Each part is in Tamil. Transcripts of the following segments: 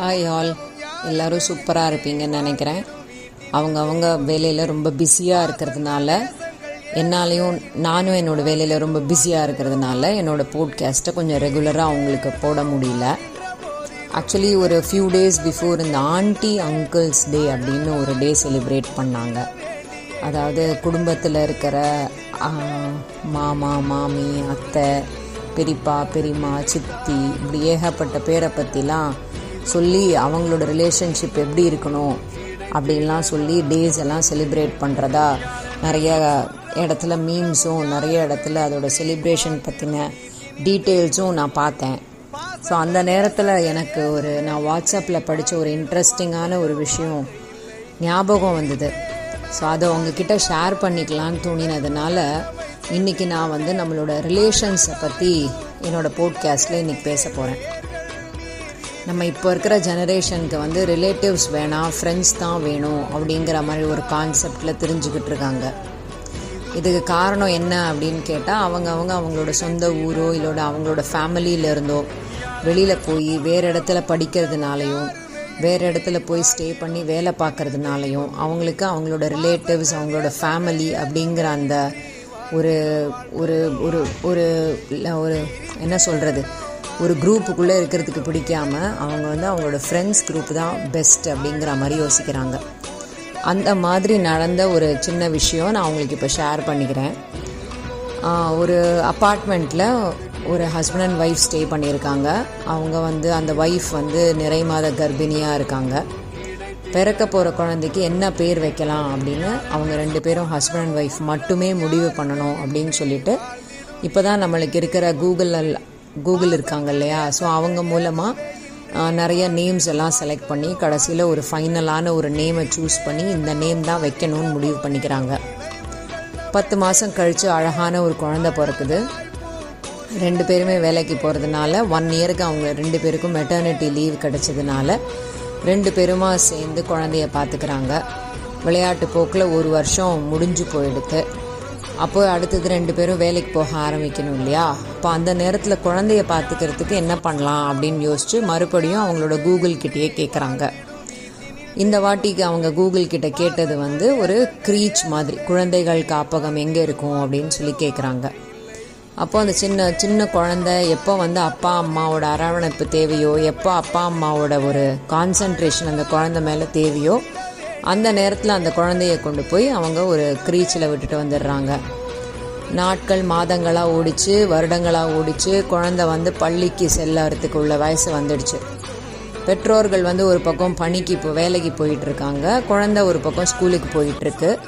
ஹாய் ஆல் எல்லோரும் சூப்பராக இருப்பீங்கன்னு நினைக்கிறேன். அவங்க அவங்க வேலையில் ரொம்ப பிஸியாக இருக்கிறதுனால என்னாலையும் நானும் என்னோடய வேலையில் ரொம்ப பிஸியாக இருக்கிறதுனால என்னோடய போட்காஸ்ட்டை கொஞ்சம் ரெகுலராக அவங்களுக்கு போட முடியல. ஆக்சுவலி ஒரு ஃபியூ டேஸ் பிஃபோர் இந்த ஆண்டி அங்கிள்ஸ் டே அப்படின்னு ஒரு டே செலிப்ரேட் பண்ணாங்க. அதாவது குடும்பத்தில் இருக்கிற மாமா மாமி அத்தை பெரியப்பா பெரியம்மா சித்தி இப்படி ஏகப்பட்ட பேரை பற்றிலாம் சொல்லி அவங்களோட ரிலேஷன்ஷிப் எப்படி இருக்கணும் அப்படின்லாம் சொல்லி டேஸ் எல்லாம் செலிப்ரேட் பண்ணுறதா நிறைய இடத்துல மீம்ஸும் நிறைய இடத்துல அதோட செலிப்ரேஷன் பற்றின டீட்டெயில்ஸும் நான் பார்த்தேன். ஸோ அந்த நேரத்தில் எனக்கு ஒரு நான் வாட்ஸ்அப்பில் படித்த ஒரு இன்ட்ரெஸ்டிங்கான ஒரு விஷயம் ஞாபகம் வந்தது. ஸோ அதை உங்ககிட்ட ஷேர் பண்ணிக்கலான்னு தோணினதுனால இன்றைக்கி நான் வந்து நம்மளோட ரிலேஷன்ஸை பற்றி என்னோடய போட்காஸ்ட்டில் இன்றைக்கி பேச போகிறேன் நம்ம இப்போ இருக்கிற ஜெனரேஷனுக்கு வந்து ரிலேட்டிவ்ஸ் வேணாம் ஃப்ரெண்ட்ஸ் தான் வேணும் அப்படிங்கிற மாதிரி ஒரு கான்செப்டில் தெரிஞ்சுக்கிட்டு இருக்காங்க. இதுக்கு காரணம் என்ன அப்படின்னு கேட்டால் அவங்க அவங்க அவங்களோட சொந்த ஊரோ இல்லோட அவங்களோட ஃபேமிலியிலேருந்தோ வெளியில் போய் வேறு இடத்துல படிக்கிறதுனாலையும் வேறு இடத்துல போய் ஸ்டே பண்ணி வேலை பார்க்குறதுனாலையும் அவங்களுக்கு அவங்களோட ரிலேட்டிவ்ஸ் அவங்களோட ஃபேமிலி அப்படிங்கிற அந்த ஒரு ஒரு ஒரு ஒரு என்ன சொல்கிறது ஒரு குரூப்புக்குள்ளே இருக்கிறதுக்கு பிடிக்காம அவங்க வந்து அவங்களோட ஃப்ரெண்ட்ஸ் குரூப் தான் பெஸ்ட் அப்படிங்கிற மாதிரி யோசிக்கிறாங்க. அந்த மாதிரி நடந்த ஒரு சின்ன விஷயம் நான் அவங்களுக்கு இப்போ ஷேர் பண்ணிக்கிறேன். ஒரு அப்பார்ட்மெண்ட்டில் ஒரு ஹஸ்பண்ட் அண்ட் ஒய்ஃப் ஸ்டே பண்ணியிருக்காங்க. அவங்க வந்து அந்த ஒய்ஃப் வந்து நிறை மாத கர்ப்பிணியாக இருக்காங்க. பிறக்க போகிற குழந்தைக்கு என்ன பேர் வைக்கலாம் அப்படின்னு அவங்க ரெண்டு பேரும் ஹஸ்பண்ட் அண்ட் ஒய்ஃப் மட்டுமே முடிவு பண்ணணும் அப்படின்னு சொல்லிட்டு இப்போ தான் நம்மளுக்கு இருக்கிற கூகுளில் கூகுள் இருக்காங்க இல்லையா ஸோ அவங்க மூலமாக நிறைய நேம்ஸ் எல்லாம் செலக்ட் பண்ணி கடைசியில் ஒரு ஃபைனலான ஒரு நேமை சூஸ் பண்ணி இந்த நேம் தான் வைக்கணும்னு முடிவு பண்ணிக்கிறாங்க. பத்து மாதம் கழித்து அழகான ஒரு குழந்தை பிறக்குது. ரெண்டு பேருமே வேலைக்கு போகிறதுனால ஒன் இயருக்கு அவங்க ரெண்டு பேருக்கும் மெட்டர்னிட்டி லீவ் கிடைச்சதுனால ரெண்டு பேருமா சேர்ந்து குழந்தைய பார்த்துக்கிறாங்க. விளையாட்டு போக்கில் ஒரு வருஷம் முடிஞ்சு போயிடுது. அப்போ அடுத்தது ரெண்டு பேரும் வேலைக்கு போக ஆரம்பிக்கணும் இல்லையா? அப்போ அந்த நேரத்தில் குழந்தைய பார்த்துக்கிறதுக்கு என்ன பண்ணலாம் அப்படின்னு யோசிச்சு மறுபடியும் அவங்களோட கூகுள் கிட்டேயே கேட்குறாங்க இந்த வாட்டிக்கு அவங்க கூகுள் கிட்ட கேட்டது வந்து ஒரு க்ரீச் மாதிரி குழந்தைகள் காப்பகம் எங்கே இருக்கும் அப்படின்னு சொல்லி கேட்குறாங்க அப்போ அந்த சின்ன சின்ன குழந்தை எப்போ வந்து அப்பா அம்மாவோட அரவணைப்பு தேவையோ எப்போ அப்பா அம்மாவோட ஒரு கான்சன்ட்ரேஷன் அந்த குழந்தை மேலே தேவையோ அந்த நேரத்தில் அந்த குழந்தைய கொண்டு போய் அவங்க ஒரு க்ரீச்சில் விட்டுட்டு வந்துடுறாங்க. நாட்கள் மாதங்களாக ஓடிச்சு வருடங்களாக ஓடிச்சு குழந்தை வந்து பள்ளிக்கு செல்லறதுக்கு உள்ள வயசு வந்துடுச்சு. பெற்றோர்கள் வந்து ஒரு பக்கம் பணிக்கு இப்போ வேலைக்கு போயிட்டுருக்காங்க. குழந்தை ஒரு பக்கம் ஸ்கூலுக்கு போயிட்டுருக்கு.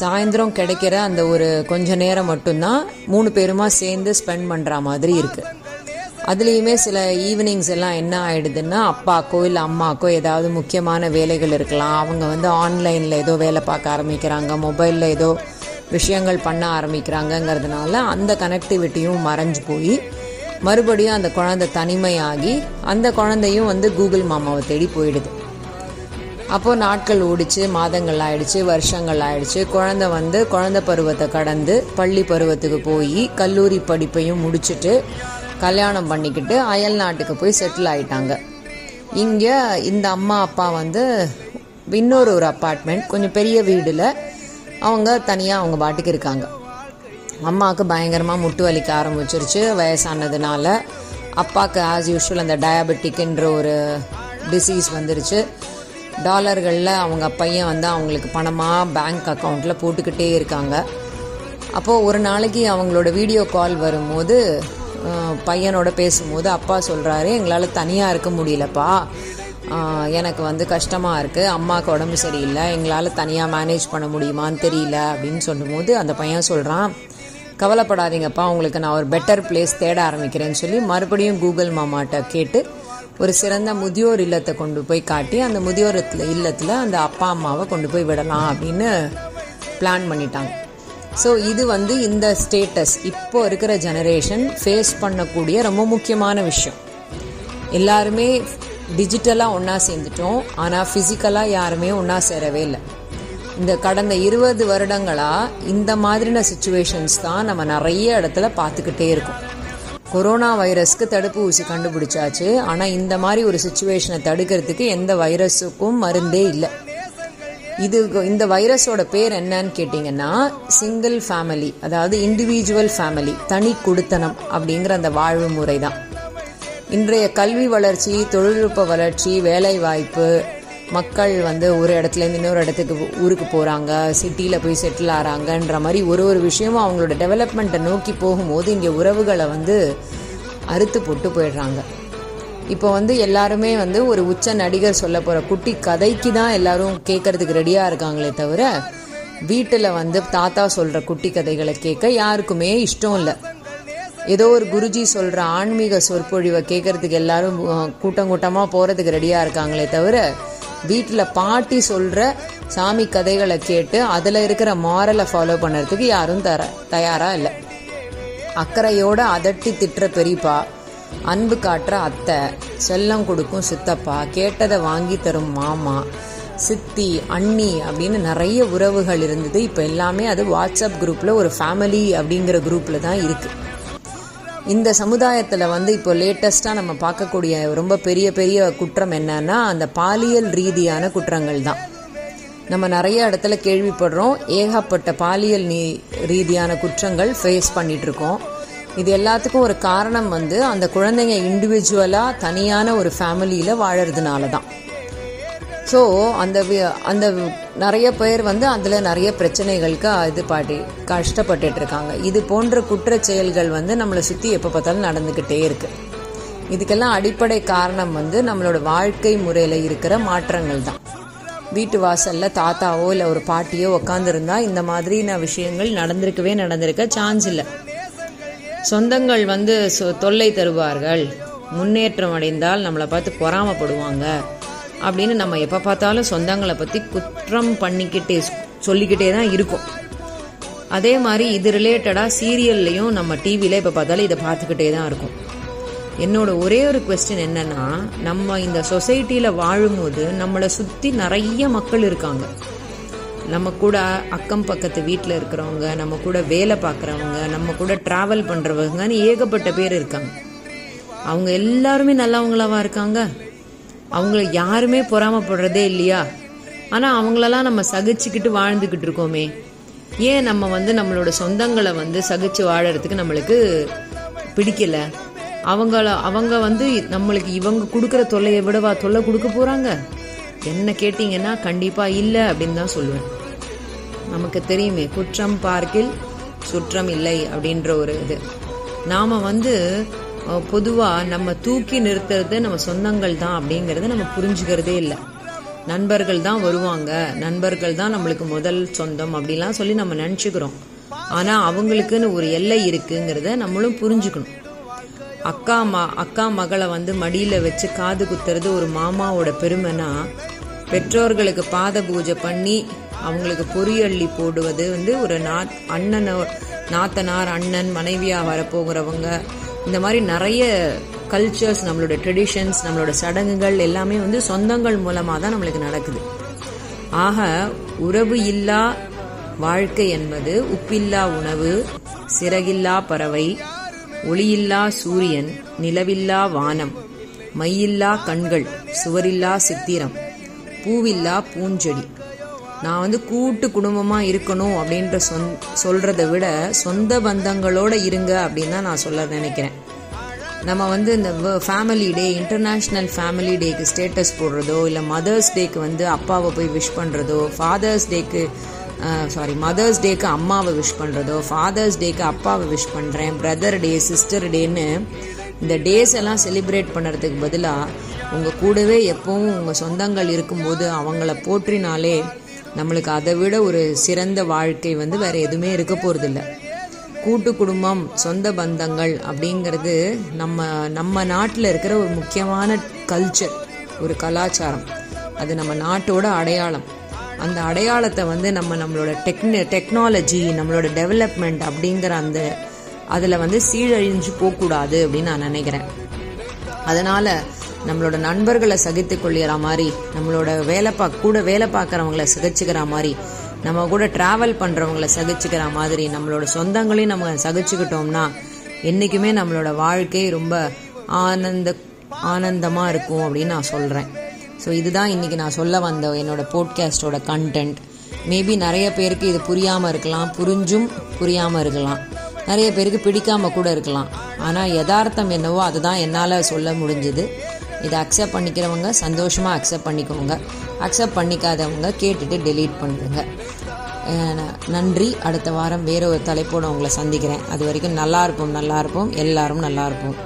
சாயந்தரம் கிடைக்கிற அந்த ஒரு கொஞ்ச நேரம் மட்டும்தான் மூணு பேருமா சேர்ந்து ஸ்பெண்ட் பண்ணுற மாதிரி இருக்குது அதுலேயுமே சில ஈவினிங்ஸ் எல்லாம் என்ன ஆயிடுதுன்னா அப்பாக்கோ இல்லை அம்மாக்கோ ஏதாவது முக்கியமான வேலைகள் இருக்கலாம். அவங்க வந்து ஆன்லைனில் ஏதோ வேலை பார்க்க ஆரம்பிக்கிறாங்க மொபைலில் ஏதோ விஷயங்கள் பண்ண ஆரம்பிக்கிறாங்கங்கிறதுனால அந்த கனெக்டிவிட்டியும் மறைஞ்சு போய் மறுபடியும் அந்த குழந்தை தனிமையாகி அந்த குழந்தையும் வந்து கூகுள் மாமாவை தேடி போயிடுது. அப்போது நாட்கள் ஓடிச்சு மாதங்கள் ஆயிடுச்சு வருஷங்கள் ஆயிடுச்சு. குழந்தை வந்து குழந்தை பருவத்தை கடந்து பள்ளி பருவத்துக்கு போய் கல்லூரி படிப்பையும் முடிச்சுட்டு கல்யாணம் பண்ணிக்கிட்டு அயல் நாட்டுக்கு போய் செட்டில் ஆகிட்டாங்க இங்கே இந்த அம்மா அப்பா வந்து இன்னொரு ஒரு அப்பார்ட்மெண்ட் கொஞ்சம் பெரிய வீடில் அவங்க தனியாக அவங்க பாட்டுக்கு இருக்காங்க. அம்மாவுக்கு பயங்கரமாக முட்டு வலிக்க ஆரம்பிச்சிருச்சு வயசானதுனால. அப்பாவுக்கு ஆஸ் யூஷுவல் அந்த டயபெட்டிக்ன்ற ஒரு டிசீஸ் வந்துருச்சு. டாலர்களில் அவங்க பையன் வந்து அவங்களுக்கு பணமாக பேங்க் அக்கௌண்ட்டில் போட்டுக்கிட்டே இருக்காங்க. அப்போது ஒரு நாளைக்கு அவங்களோட வீடியோ கால் வரும்போது பையனோட பேசும்போது அப்பா சொல்கிறாரு எங்களால் தனியாக இருக்க முடியலப்பா. எனக்கு வந்து கஷ்டமாக இருக்குது அம்மாவுக்கு உடம்பு சரியில்லை. எங்களால் தனியாக மேனேஜ் பண்ண முடியுமான்னு தெரியல. அப்படின்னு சொல்லும்போது அந்த பையன் சொல்கிறான் கவலைப்படாதீங்கப்பா. உங்களுக்கு நான் ஒரு பெட்டர் பிளேஸ் தேட ஆரம்பிக்கிறேன்னு சொல்லி மறுபடியும் கூகுள் மாமாட்ட கேட்டு ஒரு சிறந்த முதியோர் இல்லத்தை கொண்டு போய் காட்டி அந்த முதியோர் இல்லத்தில் அந்த அப்பா அம்மாவை கொண்டு போய் விடலாம் அப்படின்னு பிளான் பண்ணிட்டாங்க. ஸோ இது வந்து இந்த ஸ்டேட்டஸ் இப்போ இருக்கிற ஜெனரேஷன் ஃபேஸ் பண்ணக்கூடிய ரொம்ப முக்கியமான விஷயம். எல்லாருமே டிஜிட்டலாக ஒன்றா சேர்ந்துட்டோம். ஆனால் ஃபிசிக்கலாக யாருமே ஒன்றா சேரவே இல்லை. இந்த கடந்த இருபது வருடங்களாக இந்த மாதிரின சுச்சுவேஷன்ஸ் தான் நம்ம நிறைய இடத்துல பார்த்துக்கிட்டே இருக்கோம். கொரோனா வைரஸ்க்கு தடுப்பு ஊசி கண்டுபிடிச்சாச்சு. ஆனால் இந்த மாதிரி ஒரு சுச்சுவேஷனை தடுக்கிறதுக்கு எந்த வைரஸுக்கும் மருந்தே இல்லை. இது இந்த வைரஸோட பேர் என்னன்னு கேட்டிங்கன்னா சிங்கிள் ஃபேமிலி அதாவது இண்டிவிஜுவல் ஃபேமிலி தனி குடுத்தனம் அப்படிங்கிற அந்த வாழ்வு முறை தான் இன்றைய கல்வி வளர்ச்சி தொழில்நுட்ப வளர்ச்சி வேலை வாய்ப்பு மக்கள் வந்து ஒரு இடத்துலேருந்து இன்னொரு இடத்துக்கு ஊருக்கு போகிறாங்க சிட்டியில் போய் செட்டில் ஆகிறாங்கன்ற மாதிரி ஒரு ஒரு விஷயமும் அவங்களோட டெவலப்மெண்ட்டை நோக்கி போகும்போது இங்கே உறவுகளை வந்து அறுத்து போட்டு போயிடுறாங்க. இப்போ வந்து எல்லாருமே வந்து ஒரு உச்ச நடிகர் சொல்ல போகிற குட்டி கதைக்கு தான் எல்லாரும் கேட்கறதுக்கு ரெடியாக இருக்காங்களே தவிர வீட்டில் வந்து தாத்தா சொல்கிற குட்டி கதைகளை கேட்க யாருக்குமே இஷ்டம் இல்லை. ஏதோ ஒரு குருஜி சொல்கிற ஆன்மீக சொற்பொழிவை கேட்கறதுக்கு எல்லாரும் கூட்டம் கூட்டமாக போகிறதுக்கு ரெடியாக இருக்காங்களே தவிர வீட்டில் பாட்டி சொல்கிற சாமி கதைகளை கேட்டு அதில் இருக்கிற மாரலை ஃபாலோ பண்ணுறதுக்கு யாரும் தர தயாராக இல்லை. அக்கறையோட அதட்டி திட்டுற பெரியப்பா அன்பு காட்டுற அத்தை செல்லம் கொடுக்கும் சித்தப்பா கேட்டதை வாங்கி தரும் மாமா சித்தி அண்ணி அப்படின்னு நிறைய உறவுகள் இருந்தது. இப்போ எல்லாமே அது வாட்ஸ்அப் குரூப்பில் ஒரு ஃபேமிலி அப்படிங்கிற குரூப்பில் தான் இருக்குது இந்த சமுதாயத்தில் வந்து இப்போ லேட்டஸ்ட்டாக நம்ம பார்க்கக்கூடிய ரொம்ப பெரிய பெரிய குற்றம் என்னன்னா அந்த பாலியல் ரீதியான குற்றங்கள் தான். நம்ம நிறைய இடத்துல கேள்விப்படுறோம். ஏகப்பட்ட பாலியல் நீ ரீதியான குற்றங்கள் ஃபேஸ் பண்ணிட்டு இருக்கோம். இது எல்லாத்துக்கும் ஒரு காரணம் வந்து அந்த குழந்தைங்க இண்டிவிஜுவலாக தனியான ஒரு ஃபேமிலியில் வாழறதுனால தான் ஸோ அந்த அந்த நிறைய பேர் வந்து அதில் நிறைய பிரச்சனைகளுக்கு இது பாட்டி கஷ்டப்பட்டுட்டு இருக்காங்க. இது போன்ற குற்ற செயல்கள் வந்து நம்மளை சுற்றி எப்போ பார்த்தாலும் நடந்துக்கிட்டே இருக்கு. இதுக்கெல்லாம் அடிப்படை காரணம் வந்து நம்மளோட வாழ்க்கை முறையில் இருக்கிற மாற்றங்கள் தான். வீட்டு வாசலில் தாத்தாவோ இல்லை ஒரு பாட்டியோ உக்காந்துருந்தா இந்த மாதிரியான விஷயங்கள் நடந்திருக்கவே நடந்திருக்க சான்ஸ் இல்லை. சொந்தங்கள் வந்து தொல்லை தருவார்கள். முன்னேற்றம் அடைந்தால் நம்மளை பார்த்து பொறாமப்படுவாங்க. அப்படின்னு நம்ம எப்போ பார்த்தாலும் சொந்தங்களை பற்றி குற்றம் பண்ணிக்கிட்டே சொல்லிக்கிட்டே தான் இருக்கும். அதே மாதிரி இது ரிலேட்டடாக சீரியல்லையும் நம்ம டிவியில் இப்போ பார்த்தாலும் இதை பார்த்துக்கிட்டே தான் இருக்கும். என்னோட ஒரே ஒரு கொஸ்டின் என்னன்னா நம்ம இந்த சொசைட்டியில் வாழும்போது நம்மளை சுற்றி நிறைய மக்கள் இருக்காங்க. நம்ம கூட அக்கம் பக்கத்து வீட்டில் இருக்கிறவங்க நம்ம கூட வேலை பார்க்குறவங்க நம்ம கூட ட்ராவல் பண்ணுறவங்கன்னு ஏகப்பட்ட பேர் இருக்காங்க. அவங்க எல்லாருமே நல்லவங்களாவா இருக்காங்க? அவங்கள யாருமே பொறாமப்படுறதே இல்லையா? ஆனால் அவங்களெல்லாம் நம்ம சகிச்சுக்கிட்டு வாழ்ந்துக்கிட்டு இருக்கோமே. ஏன் நம்ம வந்து நம்மளோட சொந்தங்களை வந்து சகிச்சு வாழறதுக்கு நம்மளுக்கு பிடிக்கல? அவங்கள அவங்க வந்து நம்மளுக்கு இவங்க கொடுக்குற தொல்லையை விடவா தொல்லை கொடுக்க போறாங்க? என்ன கேட்டிங்கன்னா கண்டிப்பாக இல்லை அப்படின்னு தான் சொல்லுவேன். நமக்கு தெரியுமே குற்றம் பார்க்கில் சுற்றம் இல்லை அப்படின்ற ஒரு இது. நாம் வந்து பொதுவாக நம்ம தூக்கி நிறுத்துறது நம்ம சொந்தங்கள் தான் அப்படிங்கிறத நம்ம புரிஞ்சுக்கிறதே இல்லை. நண்பர்கள் தான் வருவாங்க. நண்பர்கள் தான் நம்மளுக்கு முதல் சொந்தம் அப்படிலாம் சொல்லி நம்ம நினச்சிக்கிறோம். ஆனால் அவங்களுக்குன்னு ஒரு எல்லை இருக்குங்கிறத நம்மளும் புரிஞ்சுக்கணும். அக்கா மா அக்கா மகளை வந்து மடியில் வச்சு காது குத்துறது ஒரு மாமாவோட பெருமைனா பெற்றோர்களுக்கு பாத பூஜை பண்ணி அவங்களுக்கு பொரியள்ளி போடுவது வந்து ஒரு நாத் அண்ணனோ நாத்தனார் அண்ணன் மனைவியாக வரப்போகிறவங்க இந்த மாதிரி நிறைய கல்ச்சர்ஸ் நம்மளோட ட்ரெடிஷன்ஸ் நம்மளோட சடங்குகள் எல்லாமே வந்து சொந்தங்கள் மூலமாக தான் நம்மளுக்கு நடக்குது. ஆக உறவு இல்லா வாழ்க்கை என்பது உப்பில்லா உணவு சிறகில்லா பறவை ஒளியில்லா சூரியன் நிலவில்லா வானம் மையில்லா கண்கள் சுவரில்லா சித்திரம் பூவில்லா பூஞ்செடி. நான் வந்து கூட்டு குடும்பமாக இருக்கணும் அப்படின்ற சொன் சொல்கிறத விட சொந்த பந்தங்களோட இருங்க அப்படின்னு தான் நான் சொல்ல நினைக்கிறேன். நம்ம வந்து இந்த ஃபேமிலி டே இன்டர்நேஷ்னல் ஃபேமிலி டேக்கு ஸ்டேட்டஸ் போடுறதோ இல்லை மதர்ஸ் டேக்கு வந்து அப்பாவை போய் விஷ் பண்ணுறதோ ஃபாதர்ஸ் டேக்கு சாரி மதர்ஸ் டேக்கு அம்மாவை விஷ் பண்ணுறதோ ஃபாதர்ஸ் டேக்கு அப்பாவை விஷ் பண்ணுறேன் பிரதர் டே சிஸ்டர் டேன்னு இந்த டேஸ் எல்லாம் செலிப்ரேட் பண்ணுறதுக்கு பதிலாக உங்கள் கூடவே எப்பவும் உங்கள் சொந்தங்கள் இருக்கும்போது அவங்கள போற்றினாலே நம்மளுக்கு அதை விட ஒரு சிறந்த வாழ்க்கை வந்து வேற எதுவுமே இருக்க போகிறதில்ல கூட்டு குடும்பம் சொந்த பந்தங்கள் அப்படிங்கிறது நம்ம நம்ம நாட்டில் இருக்கிற ஒரு முக்கியமான கல்ச்சர் ஒரு கலாச்சாரம். அது நம்ம நாட்டோட அடையாளம். அந்த அடையாளத்தை வந்து நம்ம நம்மளோட டெக்ன டெக்னாலஜி நம்மளோட டெவலப்மெண்ட் அப்படிங்கிற அந்த அதில் வந்து சீழழிஞ்சு போகக்கூடாது அப்படின்னு நான் நினைக்கிறேன். அதனால் நம்மளோட நண்பர்களை சகித்து கொள்ளிற மாதிரி நம்மளோட வேலை பா கூட வேலை பார்க்குறவங்கள சகிச்சுக்கிற மாதிரி நம்ம கூட ட்ராவல் பண்ணுறவங்கள சகிச்சுக்கிற மாதிரி நம்மளோட சொந்தங்களையும் நம்ம சகிச்சுக்கிட்டோம்னா என்றைக்குமே நம்மளோட வாழ்க்கை ரொம்ப ஆனந்த ஆனந்தமாக இருக்கும் அப்படின்னு நான் சொல்கிறேன் ஸோ இதுதான் இன்றைக்கி நான் சொல்ல வந்த என்னோட போட்காஸ்டோட கண்டென்ட் மேபி நிறைய பேருக்கு இது புரியாமல் இருக்கலாம் புரிஞ்சும் புரியாமல் இருக்கலாம். நிறைய பேருக்கு பிடிக்காமல் கூட இருக்கலாம். ஆனால் யதார்த்தம் என்னவோ அதுதான் என்னால் சொல்ல முடிஞ்சுது. இதை அக்செப்ட் பண்ணிக்கிறவங்க சந்தோஷமாக அக்செப்ட் பண்ணிக்கோங்க. அக்செப்ட் பண்ணிக்காதவங்க கேட்டுட்டு டெலீட் பண்ணிடுங்க. நன்றி. அடுத்த வாரம் வேற ஒரு தலைப்போடு உங்களை சந்திக்கிறேன். அது வரைக்கும் நல்லா இருப்போம் நல்லா இருப்போம். எல்லாரும் நல்லா இருப்போம்.